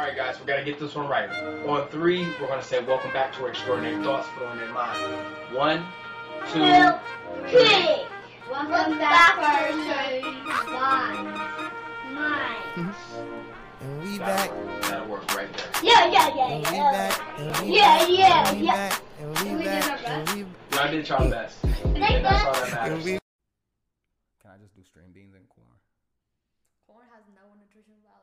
All right, guys, we gotta get this one right. On three, we're gonna say welcome back to our Extraordinary Thoughts Flowing in Mind. One, two, Three. Welcome back to our show. Mine. Mine. And we back. work. That'll work right there. Yeah, yeah, yeah, And we yeah. back. And we Yeah, back. yeah, And we yeah. back. And we We did our back. And best. we Y'all did y'all best. And that's all that matters. Can I just do string beans and corn? Corn has no nutritional value.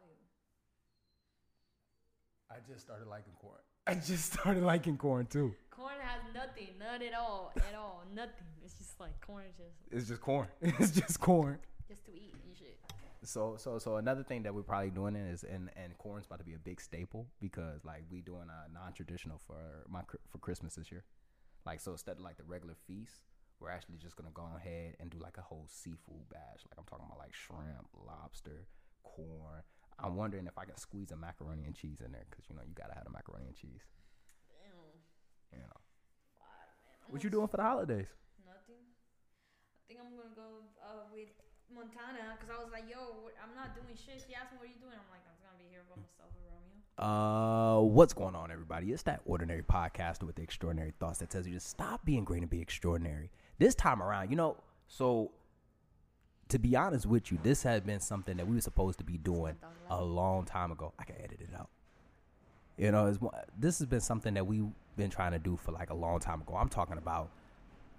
I just started liking corn. I just started liking corn too. Corn has nothing, none at all, at all, nothing. It's just like corn just It's just corn. it's just corn. just to eat and shit. So so so another thing that we're probably doing is and and corn's about to be a big staple because like we doing a non-traditional for my for Christmas this year. Like so instead of like the regular feast, we're actually just gonna go ahead and do like a whole seafood bash. Like I'm talking about like shrimp, lobster, corn. I'm wondering if I can squeeze a macaroni and cheese in there because you know you gotta have the macaroni and cheese. Damn. You know. Wow, man. What you doing for the holidays? Nothing. I think I'm gonna go uh, with Montana because I was like, yo, I'm not doing shit. She asked me, what are you doing? I'm like, I'm gonna be here by myself with Romeo. Uh, what's going on, everybody? It's that ordinary podcast with the extraordinary thoughts that tells you to stop being great and be extraordinary. This time around, you know, so to be honest with you, this had been something that we were supposed to be doing a long time ago. I can edit it out. You know, this has been something that we've been trying to do for like a long time ago. I'm talking about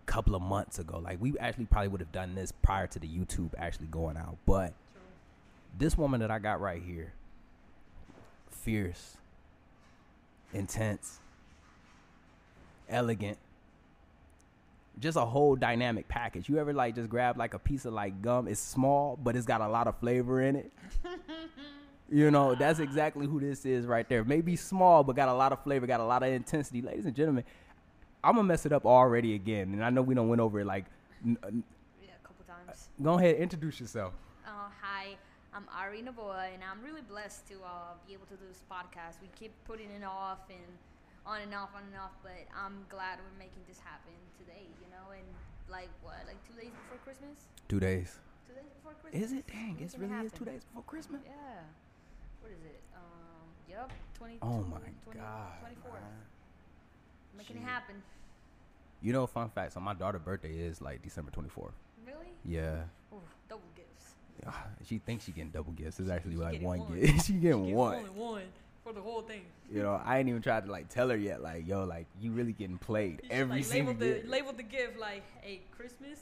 a couple of months ago. Like we actually probably would have done this prior to the YouTube actually going out, but this woman that I got right here, fierce, intense, elegant, just a whole dynamic package. You ever like just grab like a piece of like gum? It's small, but it's got a lot of flavor in it. You know, that's exactly who this is right there. Maybe small, but got a lot of flavor, got a lot of intensity. Ladies and gentlemen, I'm gonna mess it up already again, and I know we don't went over it. Like, n- n- Yeah, a couple times. go ahead, introduce yourself. Uh, hi, I'm Ari Novoa, and I'm really blessed to uh, be able to do this podcast. We keep putting it off and on and off, on and off, but I'm glad we're making this happen today, you know, and like what, like two days before Christmas? Two days. Two days before Christmas? Is it? Dang, gonna really is two days before Christmas. Yeah. What is it? Um, yep, 22, Oh my 20 god. 24. man. Making it happen. You know, fun fact. So my daughter's birthday is like December 24th. Really? Yeah. Ooh, double gifts. Ah, She thinks she getting double gifts. It's actually She like one one. gift. she getting Get one. Only one for the whole thing. You know, I ain't even tried to like tell her yet. Like, yo, like you really getting played You should, every like, single label the gift. label the gift like a Christmas,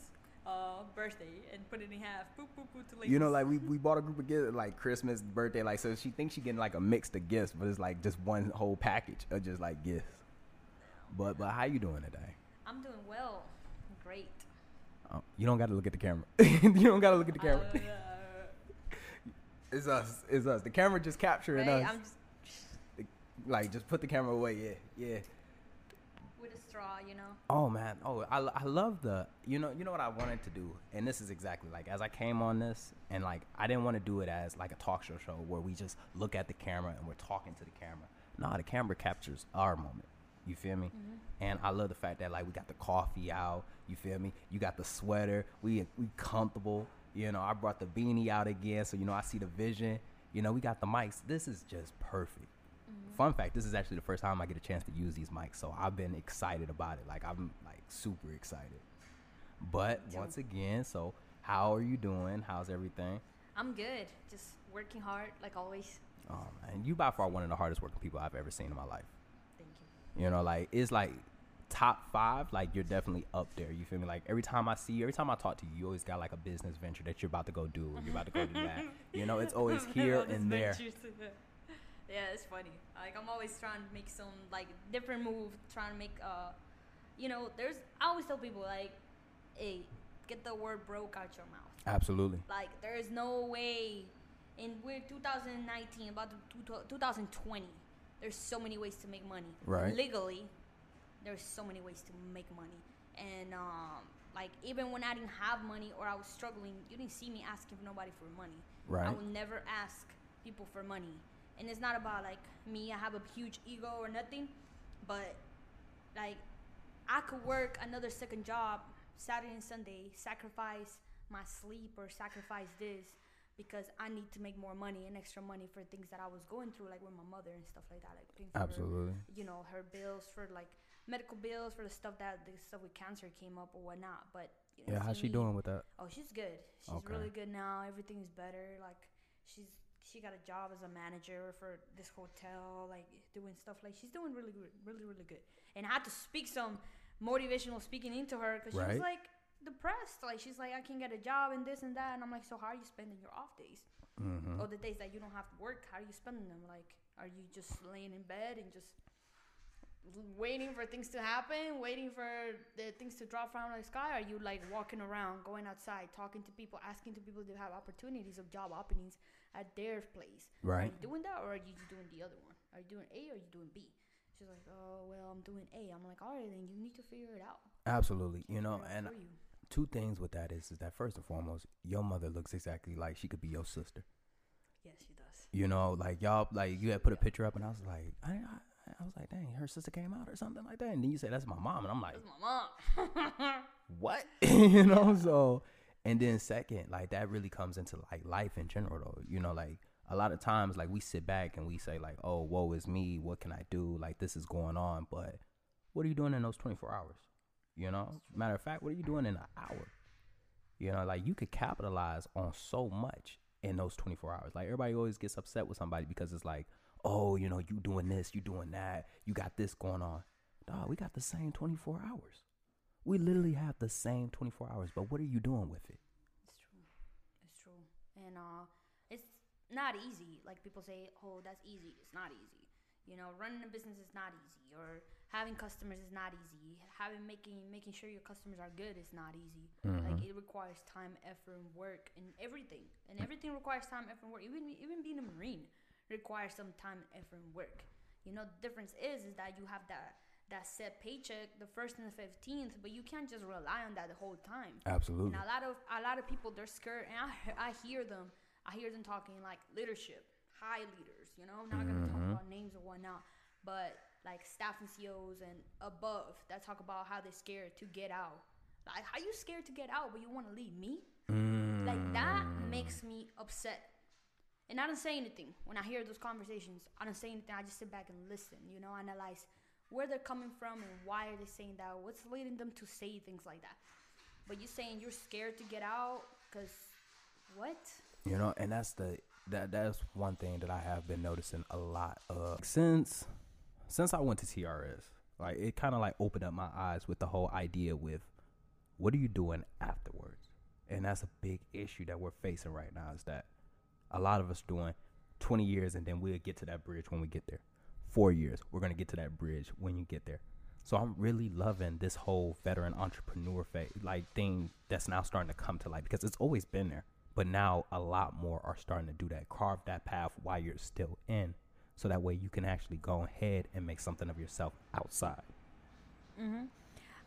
uh, birthday, and put it in half. Boop boop boop to labels. You know, like we, we bought a group of gifts like Christmas, birthday, like so she thinks she getting like a mix of gifts, but it's like just one whole package of just like gifts. But but how you doing today? I'm doing well. Great. Oh, you don't got to look at the camera. you don't got to look at the camera. Uh, it's us. It's us. The camera just capturing right? us. I'm just Like just put the camera away. Yeah, yeah. with a straw, you know. Oh man, oh I, I love the you know you know what I wanted to do, and this is exactly like as I came on this, and like I didn't want to do it as like a talk show show where we just look at the camera and we're talking to the camera. No, the camera captures our moment. You feel me? Mm-hmm. And I love the fact that like we got the coffee out. You feel me? You got the sweater. We we comfortable. You know, I brought the beanie out again, so you know I see the vision. You know, we got the mics. This is just perfect. Fun fact: This is actually the first time I get a chance to use these mics, so I've been excited about it. Like I'm like super excited. But once again, so how are you doing? How's everything? I'm good. Just working hard like always. Oh man, you by far one of the hardest working people I've ever seen in my life. Thank you. You know, like it's like top five. Like you're definitely up there. You feel me? Like every time I see you, every time I talk to you, you always got like a business venture that you're about to go do. Or you're about to go do that. You know, it's always here and there. Yeah, it's funny. Like I'm always trying to make some like different move, trying to make uh, you know, there's. I always tell people like, hey, get the word broke out your mouth. Absolutely. Like there is no way, and we're 2019 about to 2020. There's so many ways to make money. Right. Legally, there's so many ways to make money, and um, like even when I didn't have money or I was struggling, you didn't see me asking nobody for money. Right. I would never ask people for money, and it's not about like me. I have a huge ego or nothing, but like I could work another second job Saturday and Sunday, sacrifice my sleep or sacrifice this because I need to make more money and extra money for things that I was going through, like with my mother and stuff like that, like paying for her, Absolutely. you know, her bills for like medical bills for the stuff that the stuff with cancer came up or whatnot. But you know, Yeah, how's she me- doing with that? Oh, she's good. She's Okay. really good now. Everything's better. Like she's she got a job as a manager for this hotel, like doing stuff like she's doing really good, really really good. And I had to speak some motivational speaking into her because she Right. was like depressed. Like she's like I can't get a job and this and that, and I'm like, so how are you spending your off days? Mm-hmm. Or the days that you don't have to work, how are you spending them? Like, are you just laying in bed and just waiting for things to happen, waiting for the things to drop from the sky? Are you like walking around, going outside, talking to people, asking to people to have opportunities of job openings at their place? Right. Are you doing that, or are you just doing the other one? Are you doing A or are you doing B? She's like, oh well, I'm doing A. I'm like, all right, then you need to figure it out. Absolutely. You know, Figure it out and you. two things with that is, is that first and foremost, your mother looks exactly like she could be your sister. yes, she does. You know, like y'all, like you had put a picture up, and I was like, I, I, I was like, dang, her sister came out or something like that, and then you say that's my mom, and I'm like, That's my mom. what? you know, so and then second, like that really comes into like life in general though. You know, like a lot of times like we sit back and we say like, Oh, woe is me, what can I do? Like this is going on, but what are you doing in those twenty four hours? You know? Matter of fact, what are you doing in an hour? You know, like you could capitalize on so much in those 24 hours. Like everybody always gets upset with somebody because it's like, oh, you know, you doing this, you doing that, you got this going on. Dog, we got the same 24 hours. We literally have the same 24 hours, but what are you doing with it? It's true. It's true. And uh it's not easy. Like people say, "Oh, that's easy." It's not easy. You know, running a business is not easy or having customers is not easy. Having making making sure your customers are good is not easy. Like it requires time, effort, and work and everything. And everything requires time, effort, and work. Even even being a marine requires some time, effort, and work. You know, the difference is is that you have that that set paycheck the first and the fifteenth, but you can't just rely on that the whole time. Absolutely. And a lot of a lot of people they're scared, and I, I hear them. I hear them talking like leadership, high leaders. You know, not gonna talk mm-hmm. about names or whatnot, but like staff and CEOs and above that talk about how they're scared to get out. Like, how you scared to get out, but you want to leave me? Like that mm. makes me upset. And I don't say anything when I hear those conversations. I don't say anything. I just sit back and listen. You know, analyze where they're coming from and why are they saying that. What's leading them to say things like that? But you're saying you're scared to get out because what? You know, and that's the that that's one thing that I have been noticing a lot of since since I went to TRS. Like it kind of like opened up my eyes with the whole idea with what are you doing afterwards? And that's a big issue that we're facing right now is that a lot of us doing 20 years and then we'll get to that bridge when we get there. 4 years, we're to get to that bridge when you get there. So I'm really loving this whole veteran entrepreneur phase, like thing that's now starting to come to light because it's always been there, but now a lot more are starting to do that. Carve that path while you're still in, so that way you can actually go ahead and make something of yourself outside. Mhm.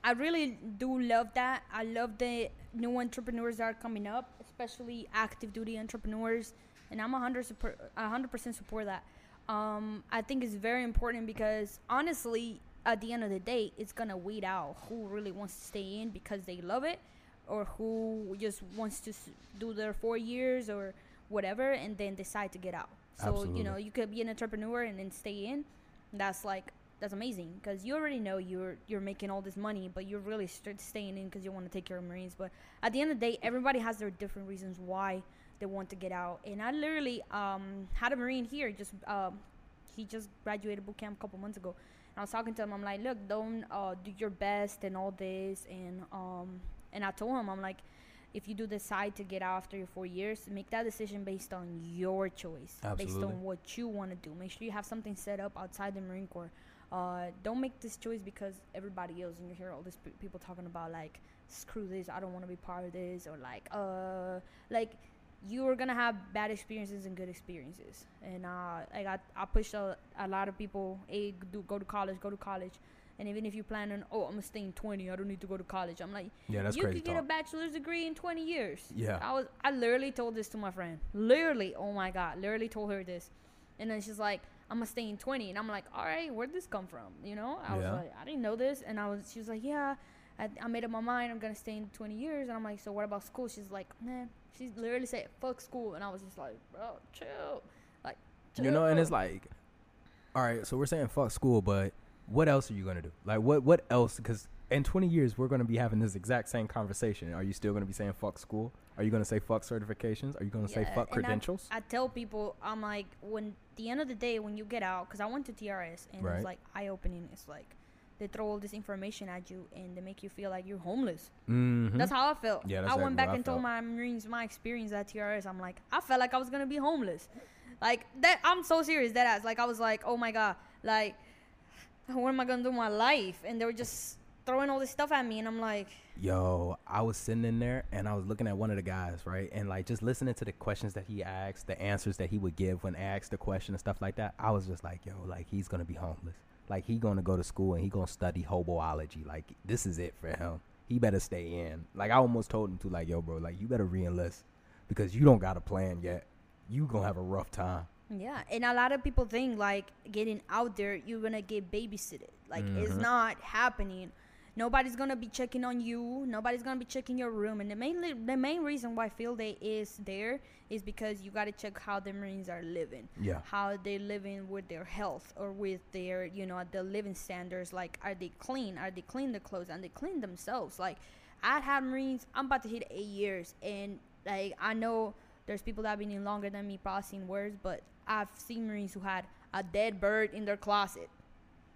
I really do love that. I love the new entrepreneurs that are coming up, especially active duty entrepreneurs, and I'm 100 support, 100% support that. Um, I think it's very important because honestly, at the end of the day, it's gonna weed out who really wants to stay in because they love it, or who just wants to s- do their four years or whatever, and then decide to get out. So you know, you could be an entrepreneur and then stay in. That's like that's amazing because you already know you're you're making all this money, but you're really st- staying in because you want to take care of Marines. But at the end of the day, everybody has their different reasons why they want to get out. And I literally um, had a Marine here. Just um, he just graduated boot camp a couple months ago. And I was talking to him. I'm like, look, don't uh, do your best and all this. And um, and I told him, I'm like, if you do decide to get out after your four years, make that decision based on your choice, based on what you want to do. Make sure you have something set up outside the Marine Corps. Uh, don't make this choice because everybody else, and you hear all these pe- people talking about like, screw this, I don't want to be part of this, or like, uh, like you are gonna have bad experiences and good experiences. And uh, I got I push a, a lot of people, hey, do go to college, go to college. And even if you plan on, oh, I'm gonna stay in 20, I don't need to go to college. I'm like, Yeah, that's you crazy could get a bachelor's degree in 20 years. Yeah. I was I literally told this to my friend. Literally, oh my god, literally told her this. And then she's like, I'm gonna stay in 20. And I'm like, all right, where'd this come from? You know? I Yeah. was like, I didn't know this. And I was, she was like, yeah, I, I made up my mind I'm gonna stay in 20 years, and I'm like, so what about school? She's like, man, she literally said fuck school, and I was just like, bro, chill, like, You know, and it's like, all right, so we're saying fuck school, but what else are you gonna do? Like, what what else? Because in 20 years, we're gonna be having this exact same conversation. Are you still gonna be saying fuck school? Are you gonna say fuck certifications? Are you gonna say fuck and I- credentials? I, tell people, I'm like, when the end of the day, when you get out, because I went to TRS and it was like eye opening. It's like they throw all this information at you and they make you feel like you're homeless. mm-hmm. That's how I felt. Yeah, I went back and told my Marines my experience at TRS. I'm like, I felt like I was gonna be homeless. Like that. I'm so serious. That ass. Like I was like, oh my god. Like, what am I gonna do with my life? And they were just throwing all this stuff at me, and I'm like, Yo, I was sitting in there and I was looking at one of the guys, right? And like just listening to the questions that he asked, the answers that he would give when asked the question and stuff like that. I was just like, yo, like he's gonna be homeless. Like he gonna go to school and he gonna study hoboology. Like this is it for him. He better stay in. Like I almost told him to, like, yo, bro, like you better re-enlist because you don't got a plan yet. You gonna have a rough time. Yeah, and a lot of people think like getting out there, you're gonna get babysitted. Like it's Mhm. not happening. Nobody's gonna be checking on you. Nobody's gonna be checking your room. And the main the main reason why field day is there is because you gotta check how the Marines are living, Yeah. how they living with their health or with their you know the living standards. Like are they clean? Are they clean the clothes? And they clean themselves? Like I had Marines. I'm about to hit eight years, and like I know there's people that have been in longer than me, probably seen worse, but I've seen Marines who had a dead bird in their closet.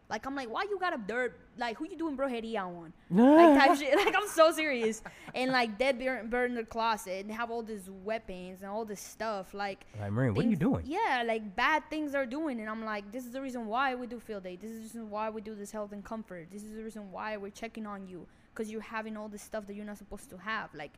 Like I'm like, why you got a dirt? Like who you doing brujeria on? Like type shit. Like I'm so serious. And like dead bird in the closet, and have all these weapons and all this stuff. Like Like Marine, what are you doing? Yeah, like bad things they're doing, and I'm like, this is the reason why we do field day. This is the reason why we do this health and comfort. This is the reason why we're checking on you because you're having all this stuff that you're not supposed to have. Like,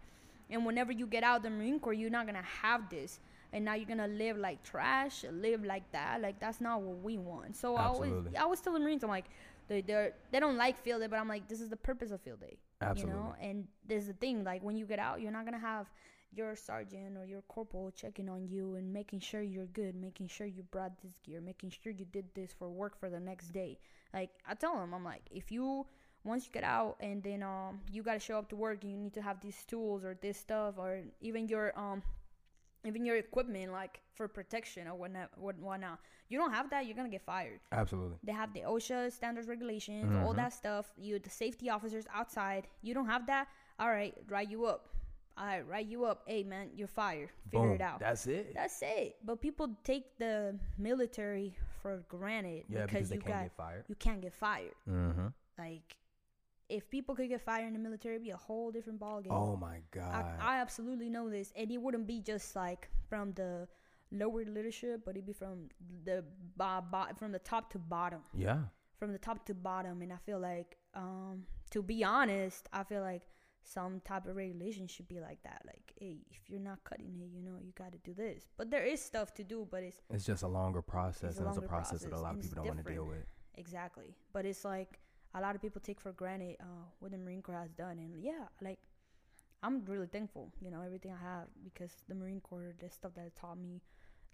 and whenever you get out of the Marine Corps, you're not gonna have this, and now you're gonna live like trash, live like that. Like that's not what we want. So I always, I always tell the Marines, I'm like, they they they don't like field day, but I'm like, this is the purpose of field day. Absolutely. You know, and there's the thing, like when you get out, you're not gonna have your sergeant or your corporal checking on you and making sure you're good, making sure you brought this gear, making sure you did this for work for the next day. Like I tell them, I'm like, if you once you get out and then um you gotta show up to work and you need to have these tools or this stuff or even your um even your equipment like for protection or whatnot, whatnot. You don't have that, you're gonna get fired. Absolutely. They have the OSHA standards regulations, all Mhm. that stuff. You the safety officers outside. You don't have that. All right, write you up. All right, write you up. Hey man, you're fired. Figure Boom. it out. That's it. That's it. But people take the military for granted yeah, because they you can't got get fired. you can't get fired. Mm-hmm. Like if people could get fired in the military, it'd be a whole different ballgame. Oh my god. I absolutely know this, and it wouldn't be just like from the lower leadership, but it'd be from the bo- bo- from the top to bottom yeah. from the top to bottom and i feel like um to be honest i feel like some type of regulation should be like that like hey if you're not cutting it you know you got to do this but there is stuff to do but it's It's just a longer process, It's a and it's a longer process that a lot of people don't want to deal with. exactly but it's like a lot of people take for granted uh what the marine corps has done and yeah like i'm really thankful you know everything i have because the marine corps the stuff that it taught me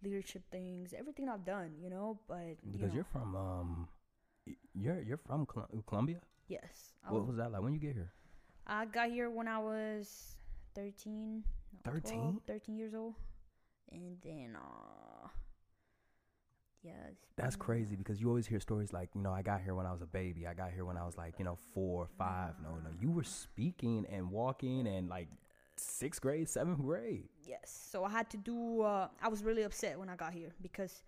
leadership things everything i've done you know but you Because know, you're from um, you're you're from Col- Colombia. yes I What was was that like when you get here? I got here when I was 13. no, 12, 13? 13 years old. And then, uh, yeah. it's crazy because you always hear stories like, you know, I got here when I was a baby. I got here when I was like, you know, four, or five. No, no, you were speaking and walking and like sixth grade, seventh grade. Yes. So I had to do, uh, I was really upset when I got here because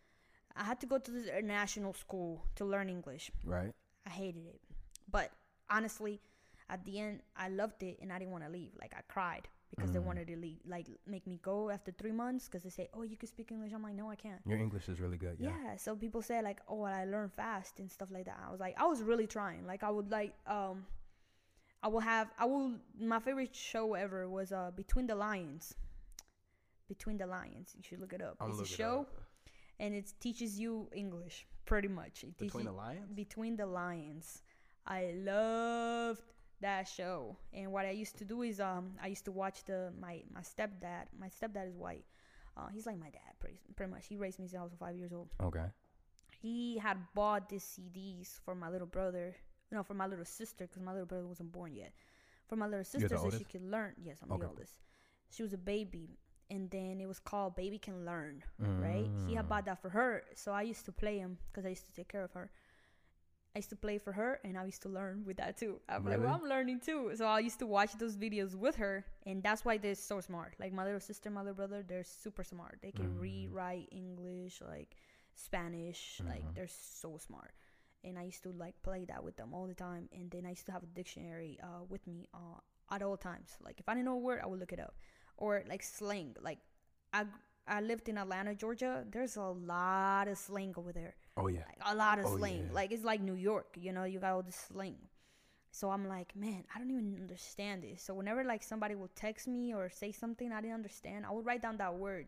I had to go to this international school to learn English. Right. I hated it. But honestly, at the end, I loved it and I didn't want to leave. Like, I cried because they Mm. wanted to leave, like, make me go after three months because they say, oh, you can speak English. I'm like, no, I can't. Your English is really good. Yeah. yeah. so people say like oh i learn fast and stuff like that i was like i was really trying like i would like um i will have i will my favorite show ever was uh between the lions between the lions you should look it up I'm it's a looking it show and it teaches you english pretty much it Between the lions. between the lions i loved that show and what i used to do is um i used to watch the my my stepdad my stepdad is white uh, he's like my dad pretty, pretty much he raised me since i was five years old Okay. he had bought these CDs for my little brother, no, for my little sister, because my little brother wasn't born yet. for my little sister so she could learn. Yes, I'm Okay. the oldest. She was a baby, and then it was called Baby Can Learn, right? He had Mm. bought that for her, so I used to play him because I used to take care of her. I used to play for her, and I used to learn with that too. I'm like, well, I'm learning too. So I used to watch those videos with her, and that's why they're so smart. Like my little sister, my little brother, they're super smart. They can Mm. write English, like Spanish. Like Mhm. they're so smart. And I used to like play that with them all the time. And then I used to have a dictionary uh, with me uh, at all times. Like if I didn't know a word, I would look it up. Or like slang. Like I I lived in Atlanta, Georgia. There's a lot of slang over there Oh yeah. like a lot of Oh, slang. yeah. Like it's like New York, you know, you got all this slang. So I'm like, man, I don't even understand this. So whenever like somebody will text me or say something I didn't understand, I would write down that word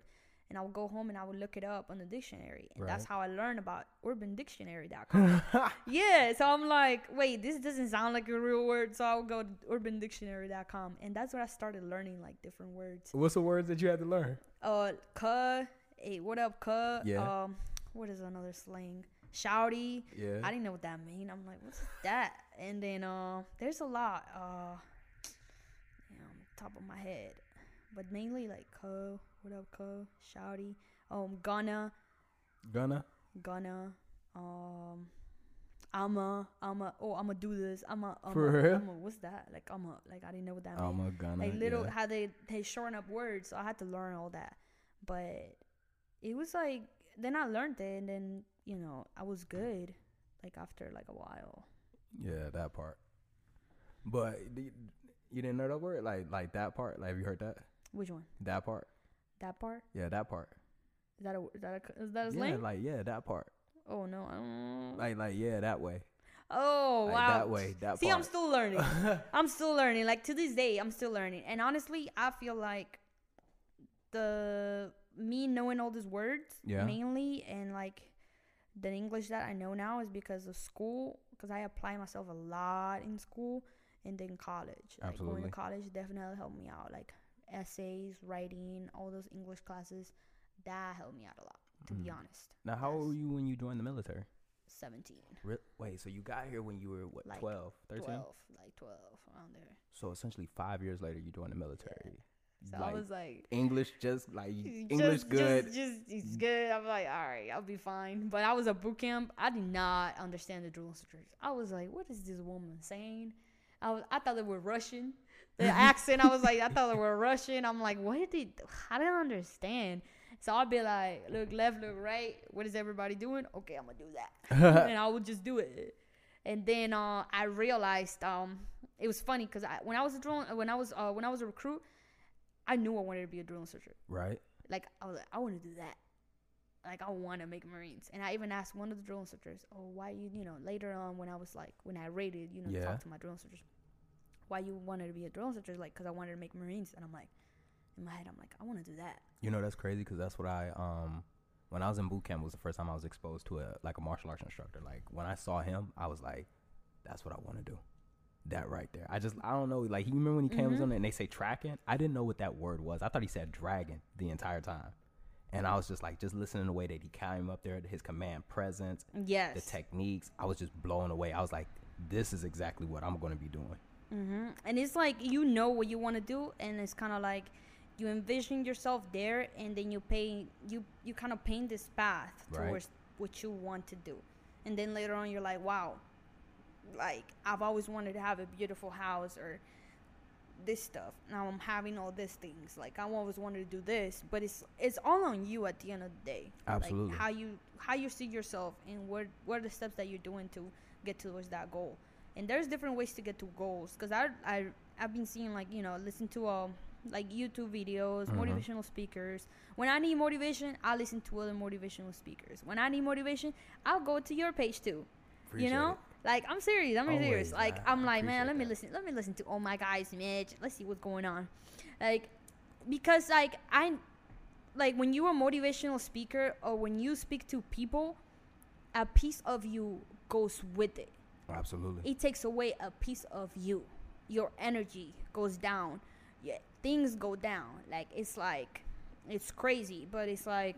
and I would go home and I would look it up on the dictionary. And that's how I learned about urbandictionary.com. yeah, so I'm like, wait, this doesn't sound like a real word. So I would go to urbandictionary.com and that's where I started learning like different words. What's the words that you had to learn? Uh, cuh, hey, what up, cuh? Yeah. Um, what is another slang? Shouty. Yeah. I didn't know what that mean. I'm like, what's that? And then uh, there's a lot. Uh, know, top of my head, but mainly like co, what up, co, shouty. Um, gonna, Gonna. gonna. Um, I'ma, I'ma. Oh, I'ma do this. I'ma, I'ma, For real? I'ma. What's that? Like I'ma. Like I didn't know what that meant I'm a gonna. like little yeah. how they they shorten up words so i had to learn all that but it was like then i learned it and then you know i was good like after like a while Yeah, that part. But you didn't know that word, like like that part. Like, have you heard that? which one That part. that part Yeah, that part. is that a is that a is that a Yeah, slang like yeah, that part. Oh no i don't Like like yeah, that way. oh Like wow. that way, that see i'm still learning. I'm still learning. Like to this day i'm still learning. And honestly i feel like the me knowing all these words Yeah. mainly and like the english that i know now is because of school because i apply myself a lot in school and then college. Like going Absolutely. to college definitely helped me out. Like essays writing all those english classes that helped me out a lot to be Mm. honest Now, how old were you when you joined the military? 17 Re- Wait, so you got here when you were what, Like 12, 13? 12 like 12 around there So essentially 5 years later you joined the military. so Like, i was like English just like Just- English good. Just, just it's good. I'm like, all right, I'll be fine. But I was at boot camp. I did not understand the drill instructors. I was like, what is this woman saying? I was, I thought they were Russian. The accent, I was like, I thought they were Russian. I'm like, what did? they? I don't understand. So I'll be like, look left, look right. What is everybody doing? Okay, I'm gonna do that, and I would just do it. And then uh, I realized um, it was funny because I, when I was a drill, when I was uh, when I was a recruit, I knew I wanted to be a drill instructor right? like I was like, I want to do that. Like I want to make Marines, and I even asked one of the drill instructors, "Oh, why you you know later on when I was like when I rated you know Yeah. talk to my drill instructors, why you wanted to be a drill instructor? Like because I wanted to make Marines, and I'm like, in my head I'm like, I want to do that. You know that's crazy because that's what I um when I was in boot camp was the first time I was exposed to a like a martial arts instructor. Like when I saw him, I was like, that's what I want to do. That right there. I just I don't know. Like you remember when he came Mhm. on and they say tracking? I didn't know what that word was. I thought he said dragon the entire time. And I was just like, just listening to the way that he came up there, his command presence, Yes. the techniques. I was just blown away. I was like, this is exactly what I'm going to be doing. hmm And it's like you know what you want to do, and it's kind of like you envision yourself there, and then you pay you you kind of paint this path Right. towards what you want to do, and then later on you're like, wow, like I've always wanted to have a beautiful house or this stuff. Now I'm having all these things. Like I always wanted to do this, but it's it's all on you at the end of the day. Absolutely. Like how you how you see yourself and what what are the steps that you're doing to get towards that goal. And there's different ways to get to goals. Cause I I I've been seeing like you know listen to um like YouTube videos, Mhm. motivational speakers. When I need motivation, I listen to other motivational speakers. When I need motivation, I'll go to your page too Appreciate you know it. like i'm serious i'm Always, serious like man. i'm like man let me that. listen let me listen to all my guys mitch let's see what's going on like because like i like when you're a motivational speaker or when you speak to people a piece of you goes with it Absolutely. it takes away a piece of you your energy goes down yeah things go down like it's like it's crazy but it's like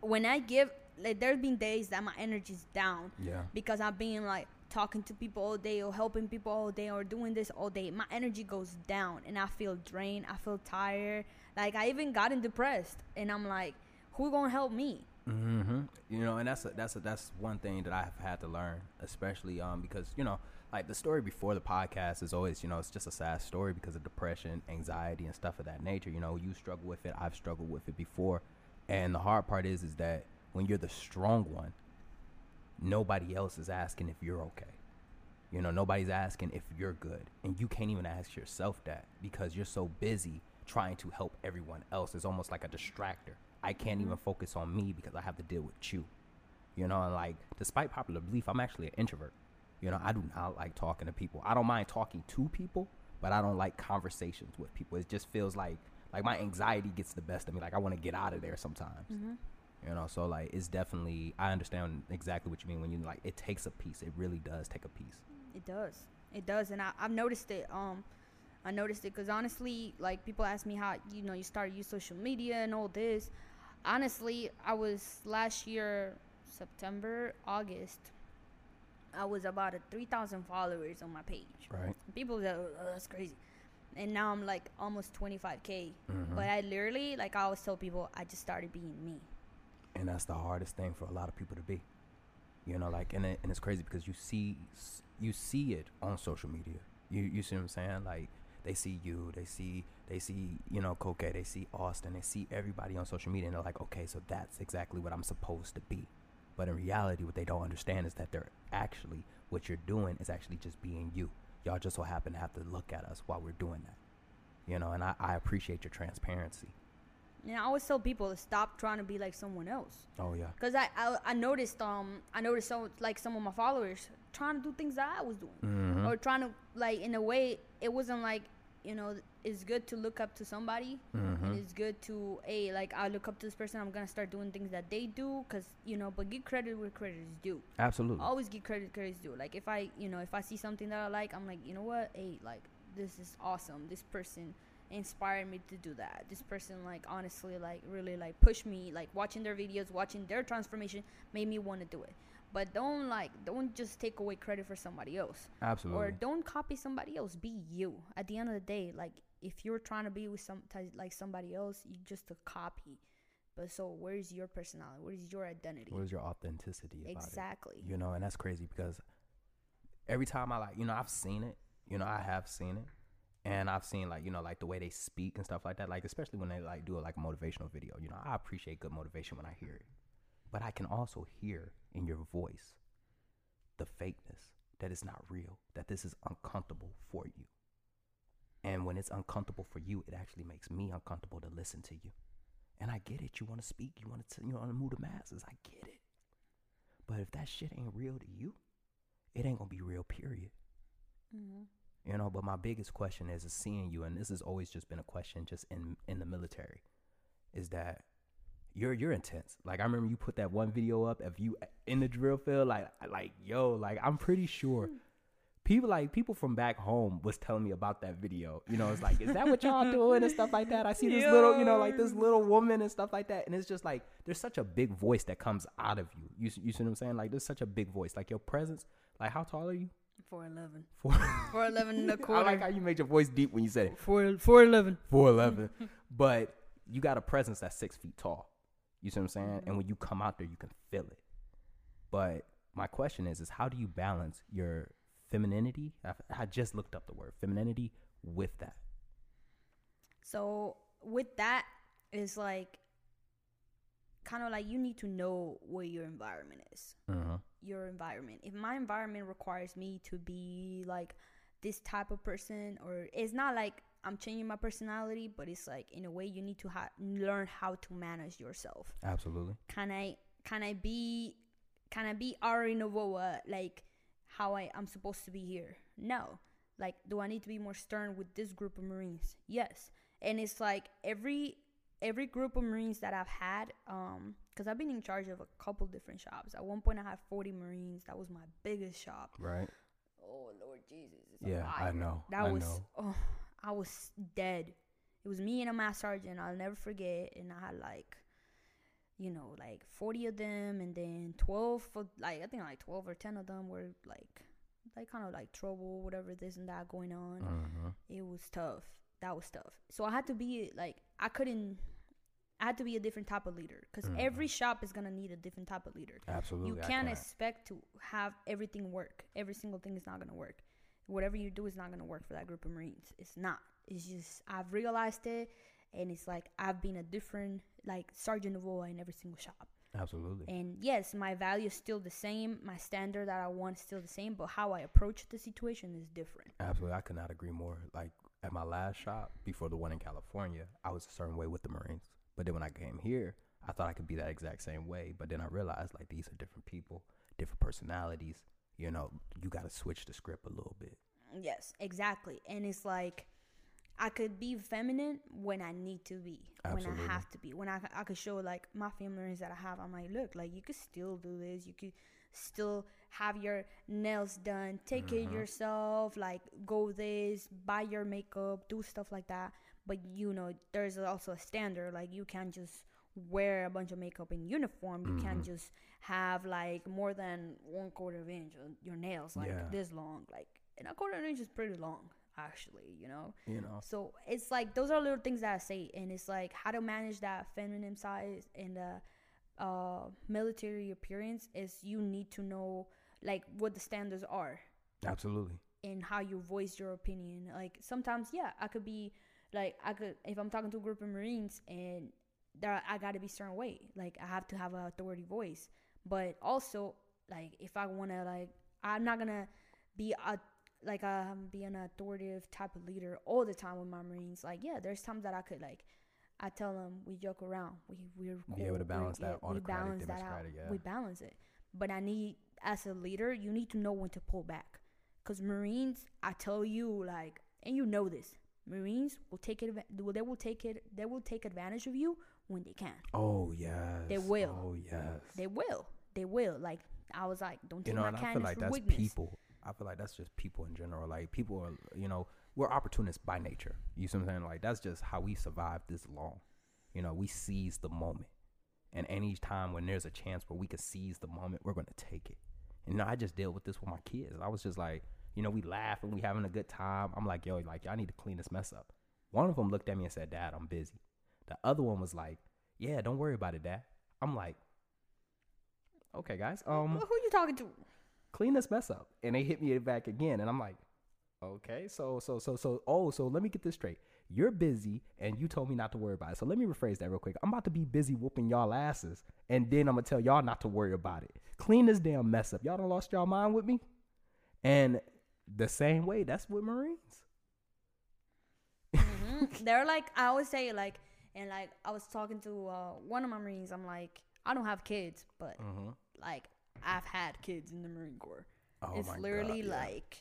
when i give like there's been days that my energy's down Yeah. because I'm being like talking to people all day or helping people all day or doing this all day, my energy goes down and I feel drained. I feel tired. Like I even gotten depressed, and I'm like, who gonna help me? Mm-hmm. You know, and that's a, that's a, that's one thing that I've had to learn, especially um because you know like the story before the podcast is always you know it's just a sad story because of depression, anxiety, and stuff of that nature. You know, you struggle with it. I've struggled with it before, and the hard part is is that when you're the strong one, nobody else is asking if you're okay. You know, nobody's asking if you're good, and you can't even ask yourself that because you're so busy trying to help everyone else. It's almost like a distractor. I can't even focus on me because I have to deal with you. You know, and like despite popular belief, I'm actually an introvert. You know, I do not like talking to people. I don't mind talking to people, but I don't like conversations with people. It just feels like like my anxiety gets the best of me. Like I want to get out of there sometimes. You know, so like it's definitely I understand exactly what you mean when you like it takes a piece. It really does take a piece. It does. It does, and I, I've noticed it. Um, I noticed it because honestly, like people ask me how you know you started use social media and all this. Honestly, I was last year September, August. I was about three thousand followers on my page. Right. People that oh, that's crazy, and now I'm like almost twenty five k. Mhm. But I literally, like I always tell people, I just started being me. and that's the hardest thing for a lot of people to be you know like and, it, and it's crazy because you see you see it on social media you you see what i'm saying like they see you they see they see you know Coque, they see austin they see everybody on social media and they're like okay so that's exactly what i'm supposed to be but in reality what they don't understand is that they're actually what you're doing is actually just being you. Y'all just so happen to have to look at us while we're doing that. You know and i, I appreciate your transparency. And I always tell people to stop trying to be like someone else. oh yeah. Cause I, I I noticed um I noticed some like some of my followers trying to do things that I was doing. Mhm. or trying to like in a way it wasn't like you know it's good to look up to somebody and Mhm. it's good to hey like I look up to this person I'm gonna start doing things that they do cause you know but give credit where credit is due. absolutely Always give credit where credit is due. Like if I you know if I see something that I like I'm like you know what hey like this is awesome. This person inspired me to do that. This person like honestly like really like pushed me like watching their videos, watching their transformation made me want to do it. But don't like don't just take away credit for somebody else. absolutely Or don't copy somebody else. Be you. At the end of the day, like if you're trying to be with some like somebody else, you just a copy. But so where's your personality? Where's your identity? Where's your authenticity about Exactly. it? You know, and that's crazy because every time I like, you know, I've seen it. You know, I have seen it, and I've seen like, you know, like the way they speak and stuff like that. Like, especially when they like do a, like a motivational video. You know, I appreciate good motivation when I hear it, but I can also hear in your voice the fakeness that it's not real. That this is uncomfortable for you. And when it's uncomfortable for you, it actually makes me uncomfortable to listen to you. And I get it. You want to speak. You want to. You want to move the masses. I get it. But if that shit ain't real to you, it ain't gonna be real. Period. hmm You know. But my biggest question is, is seeing you, and this has always just been a question, just in in the military, is that you're you're intense. Like I remember you put that one video up of you in the drill field. Like like yo, like I'm pretty sure. People like people from back home was telling me about that video. You know, it's like, is that what y'all doing and stuff like that? I see this little, you know, like this little woman and stuff like that, and it's just like there's such a big voice that comes out of you. You you see what I'm saying? Like there's such a big voice. Like your presence. Like how tall are you? Four eleven. Four. Four eleven and a I quarter. I like how you made your voice deep when you said it. Four four eleven. Four eleven, but you got a presence that's six feet tall. You see what I'm saying? Mm-hmm. And when you come out there, you can feel it. But my question is, is how do you balance your femininity? I, I just looked up the word femininity with that. So with that is like kind of like you need to know what your environment is. Mm-hmm. Your environment. If my environment requires me to be like this type of person, or it's not like I'm changing my personality, but it's like in a way you need to ha- learn how to manage yourself. Absolutely. Can I can I be can I be Ari Novoa like how I I'm supposed to be here? No. Like do I need to be more stern with this group of Marines? Yes. And it's like every every group of Marines that I've had um cuz I've been in charge of a couple different shops. At one point I had 40 Marines. That was my biggest shop. Right. Oh Lord Jesus. Yeah, I know. That I was know. oh I was dead. It was me and a mass sergeant. I'll never forget. And I had like, you know, like forty of them, and then twelve. For, like I think like twelve or ten of them were like like kind of like trouble, whatever this and that going on. Mhm. It was tough. That was tough. So I had to be like I couldn't. I had to be a different type of leader because every shop is gonna need a different type of leader. Absolutely. You can't expect to have everything work. Every single thing is not gonna work. Whatever you do is not gonna work for that group of Marines. It's not. It's just I've realized it, and it's like I've been a different like sergeant of all in every single shop. Absolutely. And yes, my value is still the same. My standard that I want is still the same, but how I approach the situation is different. Absolutely. I could not agree more. Like at my last shop before the one in California, I was a certain way with the Marines. But then when I came here, I thought I could be that exact same way. But then I realized like these are different people, different personalities. You know, you got to switch the script a little bit. Yes, exactly. And it's like I could be feminine when I need to be, Absolutely. when I have to be, when I, I could show like my feminines that I have. I'm like, look, like you could still do this. You could still have your nails done, take care of mm-hmm. yourself, like go this, buy your makeup, do stuff like that. But you know, there's also a standard. Like you can't just wear a bunch of makeup in uniform. You can't mm-hmm. just have like more than one quarter of an inch on your nails, like Yeah. this long. Like and a quarter of an inch is pretty long, actually. You know. You know. So it's like those are little things that I say, and it's like how to manage that feminine side and the uh, military appearance is you need to know like what the standards are Absolutely. and how you voice your opinion. Like sometimes, yeah, I could be like I could if I'm talking to a group of Marines and there I got to be certain way. Like I have to have an authority voice, but also like if I want to like I'm not gonna be a like um be an authoritative type of leader all the time with my Marines. Like yeah, there's times that I could like. I tell them we joke around. We we're Be able to cool, we're- balance that we balance that out. yeah. We balance it. But I need as a leader, you need to know when to pull back. Cause Marines, I tell you, like, and you know this, Marines will take it. Well, they will take it. They will take advantage of you when they can. Oh yes. They will. Oh yes. They will. They will. Like I was like, don't take you know, my and I feel like that's weakness. people. I feel like that's just people in general. Like people are, you know, we're opportunists by nature. You see what I'm saying? Like that's just how we survived this long. You know, we seize the moment, and any time when there's a chance where we can seize the moment, we're gonna take it. And you know, I just dealt with this with my kids. I was just like, you know, we laugh and we having a good time. I'm like, yo, like y'all need to clean this mess up. One of them looked at me and said, Dad, I'm busy. The other one was like, Yeah, don't worry about it, Dad. I'm like, Okay, guys. Um, Who you talking to? Clean this mess up. And they hit me back again. And I'm like, okay, so, so, so, so, oh, so let me get this straight. You're busy and you told me not to worry about it. So let me rephrase that real quick. I'm about to be busy whooping y'all asses. And then I'm going to tell y'all not to worry about it. Clean this damn mess up. Y'all don't lost y'all mind with me? And the same way, that's with Marines. Mhm. They're like I always say like, and like I was talking to uh, one of my Marines. I'm like, I don't have kids, but Mm-hmm. like I've had kids in the Marine Corps. Oh it's literally God, yeah. like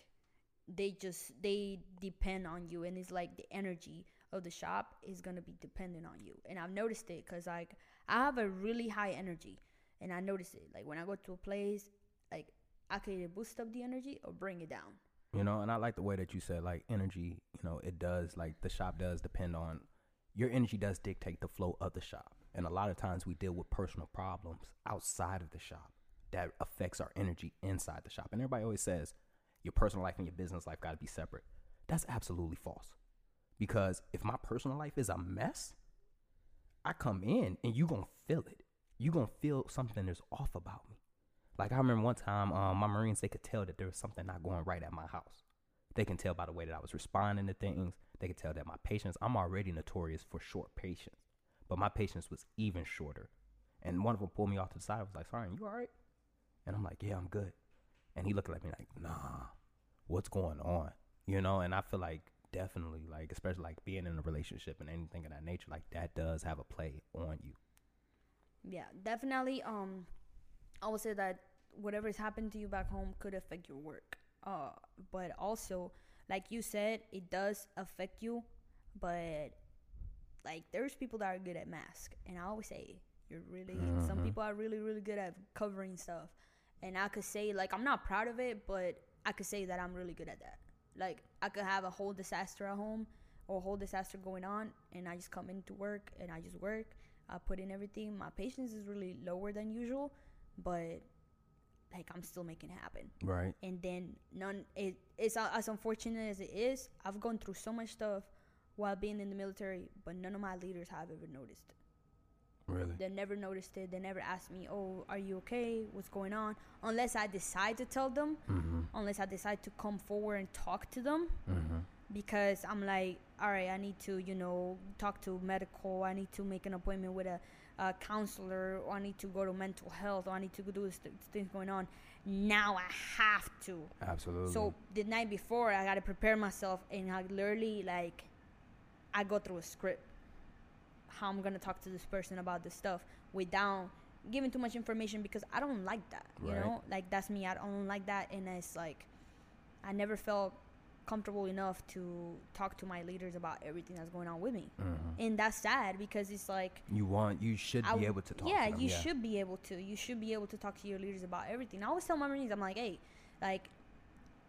they just they depend on you, and it's like the energy of the shop is gonna be dependent on you. And I've noticed it because like I have a really high energy, and I notice it. Like when I go to a place, like I can either boost up the energy or bring it down. You know, and I like the way that you said like energy, you know, it does like the shop does depend on your energy does dictate the flow of the shop. And a lot of times we deal with personal problems outside of the shop that affects our energy inside the shop. And everybody always says your personal life and your business life got to be separate. That's absolutely false. Because if my personal life is a mess, I come in and you going to feel it. you going to feel something is off about me. Like I remember one time, um, my Marines they could tell that there was something not going right at my house. They can tell by the way that I was responding to things. They could tell that my patience. I'm already notorious for short patience, but my patience was even shorter. And one of them pulled me off to the side. I was like, "Sorry, you all right?" And I'm like, "Yeah, I'm good." And he looked at me like, "Nah, what's going on?" You know. And I feel like definitely, like especially like being in a relationship and anything of that nature, like that does have a play on you. Yeah, definitely. Um, I would say that whatever has happened to you back home could affect your work. Uh, but also, like you said, it does affect you. But like, there's people that are good at mask, and I always say you're really. Some people are really, really good at covering stuff, and I could say like I'm not proud of it, but I could say that I'm really good at that. Like I could have a whole disaster at home or a whole disaster going on, and I just come into work and I just work. I put in everything. My patience is really lower than usual, but like I'm still making it happen. Right. And then none it it's as unfortunate as it is. I've gone through so much stuff while being in the military, but none of my leaders have ever noticed. Really. They never noticed it. They never asked me, "Oh, are you okay? What's going on?" Unless I decide to tell them, Mm-hmm. unless I decide to come forward and talk to them, Mm-hmm. because I'm like, all right, I need to, you know, talk to medical. I need to make an appointment with a, a counselor, or I need to go to mental health, or I need to do this th- things going on. Now I have to. Absolutely. So the night before, I gotta prepare myself, and I literally like, I go through a script. How I'm gonna talk to this person about this stuff without giving too much information because I don't like that. You Right. know, like that's me. I don't like that, and it's like, I never felt comfortable enough to talk to my leaders about everything that's going on with me, Mhm. and that's sad because it's like you want you should I be able to talk. Yeah, to them. you should be able to. You should be able to talk to your leaders about everything. I always tell my Marines, I'm like, hey, like,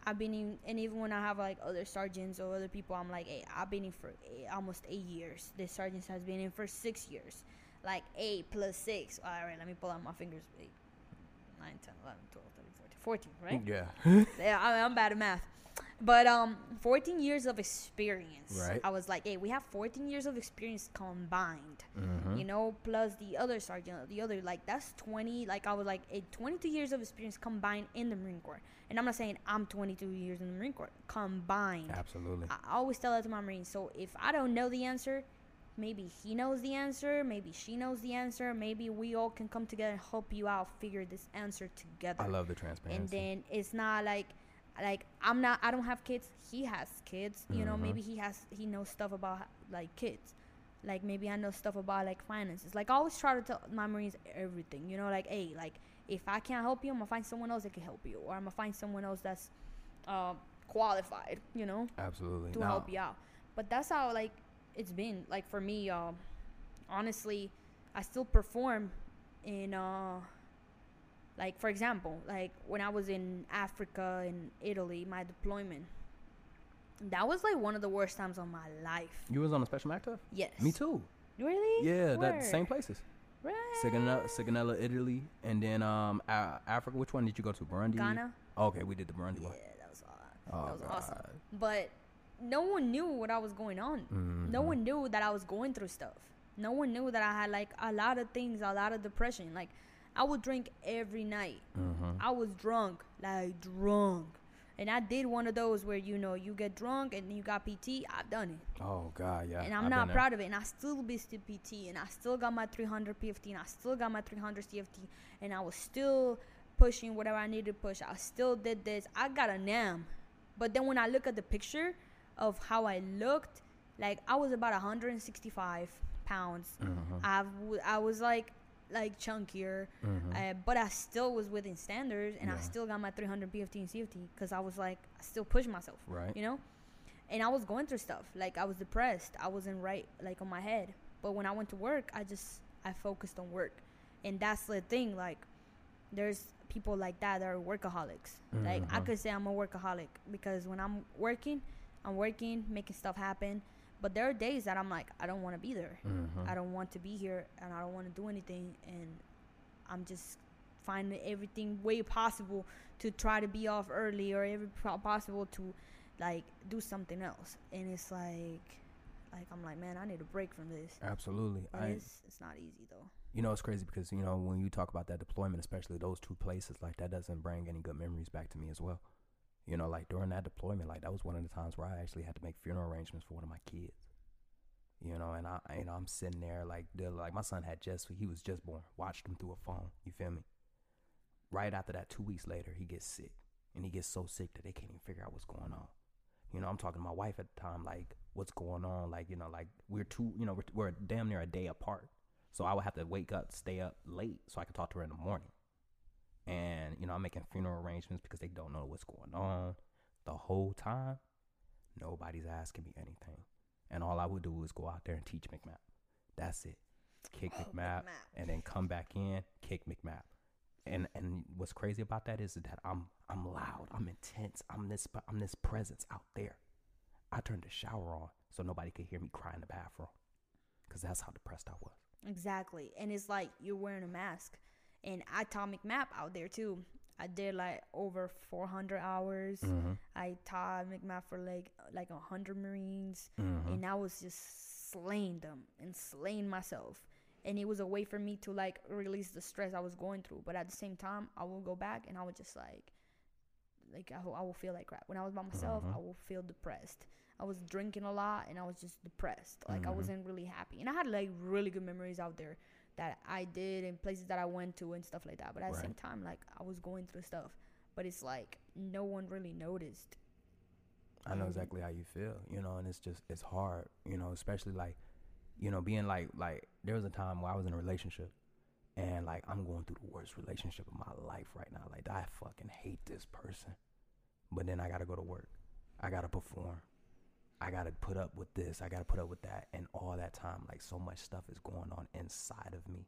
I've been in, and even when I have like other sergeants or other people, I'm like, hey, I've been in for eight, almost eight years. This sergeant has been in for six years. Like, eight plus six. All right, let me pull out my fingers. Eight, nine, 10, 11, 12, 13, 14. 14, right? Yeah. yeah, I, I'm bad at math. But um, 14 years of experience. Right. I was like, hey, we have 14 years of experience combined. Mhm. You know, plus the other sergeant, the other like that's 20. Like I was like, a 22 years of experience combined in the Marine Corps. And I'm not saying I'm 22 years in the Marine Corps combined. Absolutely. I I always tell that to my Marines. So if I don't know the answer, maybe he knows the answer, maybe she knows the answer, maybe we all can come together and help you out figure this answer together I love the transparency. and then it's not like like i'm not i don't have kids he has kids you know Mhm. maybe he has he knows stuff about like kids like maybe i know stuff about like finances like i always try to tell my marines everything you know like hey like if i can't help you i'm gonna find someone else that can help you or i'm gonna find someone else that's uh, qualified you know Absolutely. to Now- help you out. But that's how like it's been. Like for me, uh, honestly, I still perform in uh like for example, like when I was in Africa and Italy, my deployment. That was like one of the worst times of my life. You was on a special active? Yes. Me too. Really? Yeah, that same places. Right. Sigonella, Sigonella, Italy, and then um A- Africa. Which one did you go to? Burundi. Ghana. Okay, we did the Burundi Yeah, one. that was aw- Oh, that was awesome. God. But no one knew what I was going on. No Mhm. one knew that I was going through stuff. No one knew that I had like a lot of things, a lot of depression. Like I would drink every night. Mhm. I was drunk, like drunk. And I did one of those where you know you get drunk and you got PT. I've done it, Oh God, yeah. and I'm I've not proud of it. And I still visited PT, and I still got my 300 PFT, and I still got my 300 CFT, and I was still pushing whatever I needed to push. I still did this. I got a NAM, but then when I look at the picture of how I looked, like I was about 165 pounds. Mhm. I w- I was like like chunkier, Mhm. uh, but I still was within standards, and I still got my 300 PFT and CFT because I was like I still pushed myself, Right. you know. And I was going through stuff like I was depressed. I wasn't right like on my head. But when I went to work, I just I focused on work, and that's the thing. Like there's people like that that are workaholics. Like I Mhm. could say I'm a workaholic because when I'm working, I'm working, making stuff happen. But there are days that I'm like, I don't want to be there. Mhm. I don't want to be here, and I don't want to do anything, and I'm just finding everything way possible to try to be off early or every possible to like do something else. And it's like, like I'm like, man, I need a break from this. Absolutely. I, it's it's not easy though. you know, it's crazy because you know when you talk about that deployment, especially those two places, like that doesn't bring any good memories back to me as well. You know, like during that deployment, like that was one of the times where I actually had to make funeral arrangements for one of my kids. You know, and I, know, I'm sitting there like, like my son had just, he was just born. Watched him through a phone. You feel me? Right after that, two weeks later, he gets sick, and he gets so sick that they can't even figure out what's going on. You know, I'm talking to my wife at the time, like, what's going on? Like, you know, like we're two, you know, we're, we're damn near a day apart. So I would have to wake up, stay up late so I could talk to her in the morning. And, you know, I'm making funeral arrangements because they don't know what's going on. The whole time, nobody's asking me anything. And all I would do is go out there and teach McMap. That's it. Kick Oh, McMap, McMap. and then come back in, kick McMap. And and what's crazy about that is that I'm I'm loud, I'm intense, I'm this I'm this presence out there. I turned the shower on so nobody could hear me cry in the bathroom, cause that's how depressed I was. Exactly. And it's like you're wearing a mask. And I taught McMap out there too. I did like over 400 hours. Mm-hmm. I taught McMap for like like 100 Marines, Mhm. and I was just slaying them and slaying myself. And it was a way for me to like release the stress I was going through. But at the same time, I will go back and I would just like, like I, will- I will feel like crap. When I was by myself, Mhm. I will feel depressed. I was drinking a lot and I was just depressed. Like I Mhm. wasn't really happy. And I had like really good memories out there that I did and places that I went to and stuff like that. But at the same time, like I was going through stuff. But it's like no one really noticed. I know Mhm. exactly how you feel, you know, and it's just it's hard, you know, especially like, you know, being like like there was a time where I was in a relationship and like I'm going through the worst relationship of my life right now. Like I fucking hate this person. But then I gotta go to work. I gotta perform. I gotta put up with this. I gotta put up with that. And all that time, like so much stuff is going on inside of me.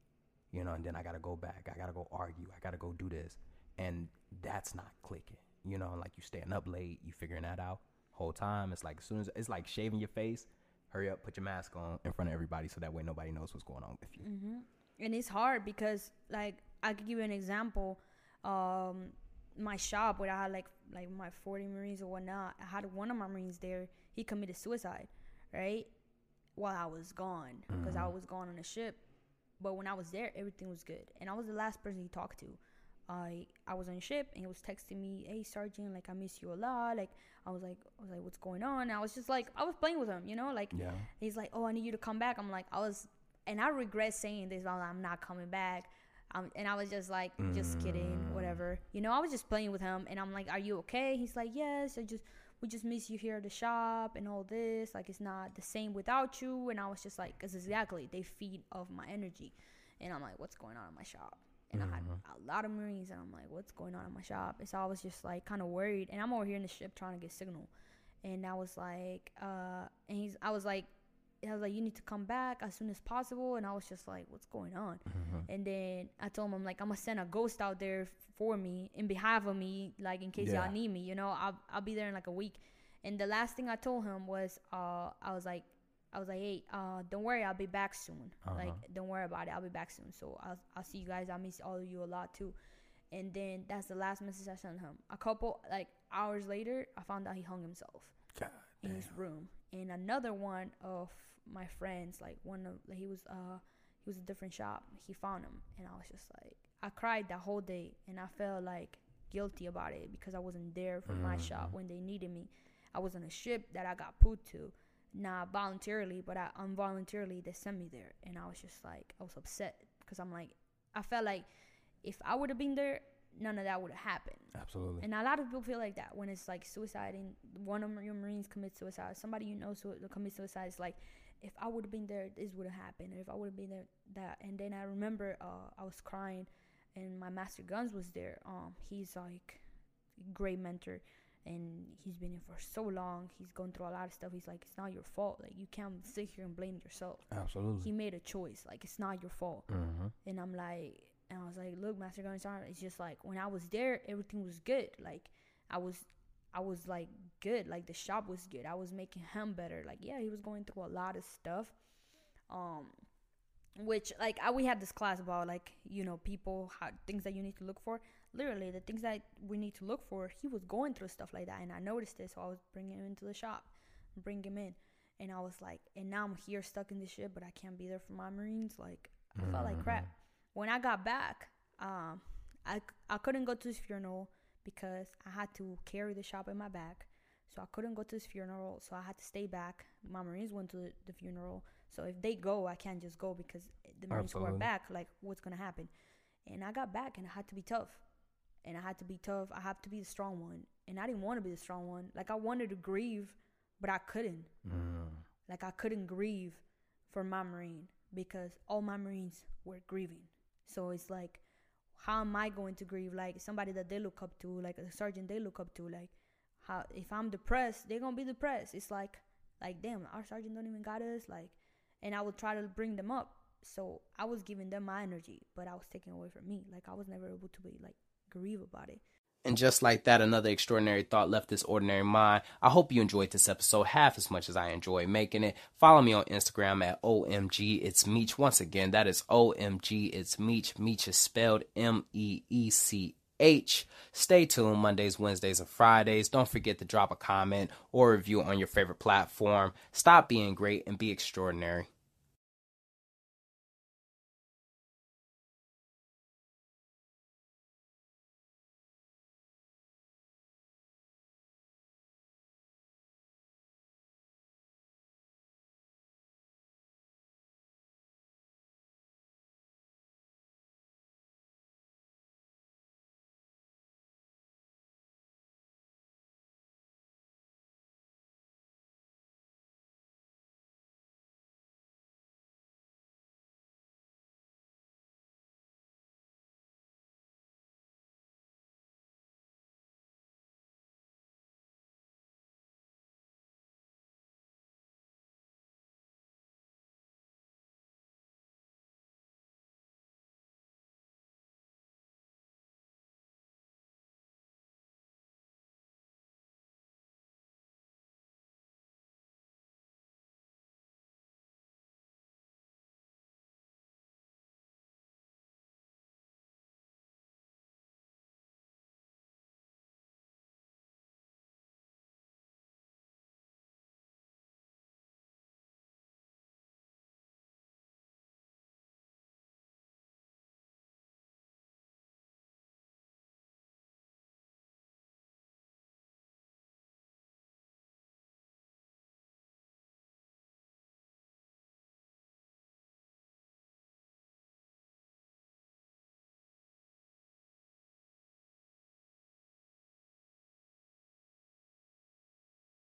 You know, and then I gotta go back. I gotta go argue. I gotta go do this. And that's not clicking. You know, like you staying up late, you figuring that out whole time. It's like as soon as it's like shaving your face, hurry up, put your mask on in front of everybody so that way nobody knows what's going on with you. hmm And it's hard because, like, I could give you an example. Um, my shop where I had like like my 40 Marines or whatnot. I had one of my Marines there. He committed suicide, right? While I was gone, because I Mhm. was gone on the ship. But when I was there, everything was good, and I was the last person he talked to. I I was on the ship, and he was texting me, "Hey, Sergeant, like I miss you a lot." Like I was like, I was like, "What's going on?" And I was just like, I was playing with him, you know, like Yeah. He's like, "Oh, I need you to come back." I'm like, I was, and I regret saying this. I'm, I'm not coming back. Um, and I was just like, just kidding, Mm. whatever. You know, I was just playing with him, and I'm like, "Are you okay?" He's like, "Yes, I just, we just miss you here at the shop and all this. Like, it's not the same without you." And I was just like, "Cause exactly, they feed off my energy." And I'm like, "What's going on in my shop?" And I had Mhm. a lot of Marines, and I'm like, "What's going on in my shop?" And so I was just like, kind of worried. And I'm over here in the ship trying to get signal and I was like, uh, and he's, I was like, I was like, you need to come back as soon as possible, and I was just like, what's going on? Mhm. And then I told him, I'm like, I'm gonna send a ghost out there for me, in behalf of me, like in case Yeah. y'all need me, you know, I'll, I'll be there in like a week. And the last thing I told him was, uh, I was like, I was like, hey, uh, don't worry, I'll be back soon. Like, Uh-huh. don't worry about it, I'll be back soon. So I'll, I'll see you guys. I miss all of you a lot too. And then that's the last message I sent him. A couple like hours later, I found out he hung himself God in damn. his room. And another one of my friends, like one of he was uh he was a different shop. He found him, and I was just like, I cried that whole day, and I felt like guilty about it because I wasn't there for my shop when they needed me. I was on a ship that I got put to, not voluntarily, but I involuntarily they sent me there, and I was just like, I was upset because I'm like, I felt like if I would have been there, none of that would have happened. Absolutely. And a lot of people feel like that when it's like suicide and one of your Marines commits suicide, somebody you know so commits suicide. It's like, if I would have been there, this would have happened. If I would have been there, that. And then I remember uh, I was crying, and my master guns was there. Um, he's like a great mentor, and he's been here for so long. He's going through a lot of stuff. He's like, it's not your fault. Like you can't sit here and blame yourself. Absolutely. He made a choice. Like it's not your fault. mm-hmm. And I'm like, and I was like, look, Master Gun Sergeant, it's just like when I was there, everything was good. Like I was, I was like good. Like the shop was good. I was making him better. Like yeah, he was going through a lot of stuff. Um, which like I, we had this class about like you know people how things that you need to look for. Literally the things that we need to look for. He was going through stuff like that, and I noticed it, so I was bringing him into the shop, bring him in. And I was like, and now I'm here stuck in this shit, but I can't be there for my Marines. Like, I felt like crap when I got back, um, I, I couldn't go to his funeral because I had to carry the shop in my back. So I couldn't go to his funeral. So I had to stay back. My Marines went to the, the funeral. So if they go, I can't just go because the Marines who are back, like, what's going to happen? And I got back and I had to be tough. And I had to be tough. I had to be the strong one. And I didn't want to be the strong one. Like, I wanted to grieve, but I couldn't. Mm. Like I couldn't grieve for my Marine because all my Marines were grieving. So it's like, how am I going to grieve? Like somebody that they look up to, like a sergeant they look up to. Like, how if I'm depressed, they're gonna be depressed. It's like, like damn, our sergeant don't even got us. Like, and I would try to bring them up. So I was giving them my energy, but I was taking away from me. Like I was never able to be like grieve about it. And just like that, another extraordinary thought left this ordinary mind. I hope you enjoyed this episode half as much as I enjoy making it. Follow me on Instagram at OMG It's Meech. Once again, that is OMG It's Meech. Meech is spelled M E E C H. Stay tuned Mondays, Wednesdays, and Fridays. Don't forget to drop a comment or review on your favorite platform. Stop being great and be extraordinary.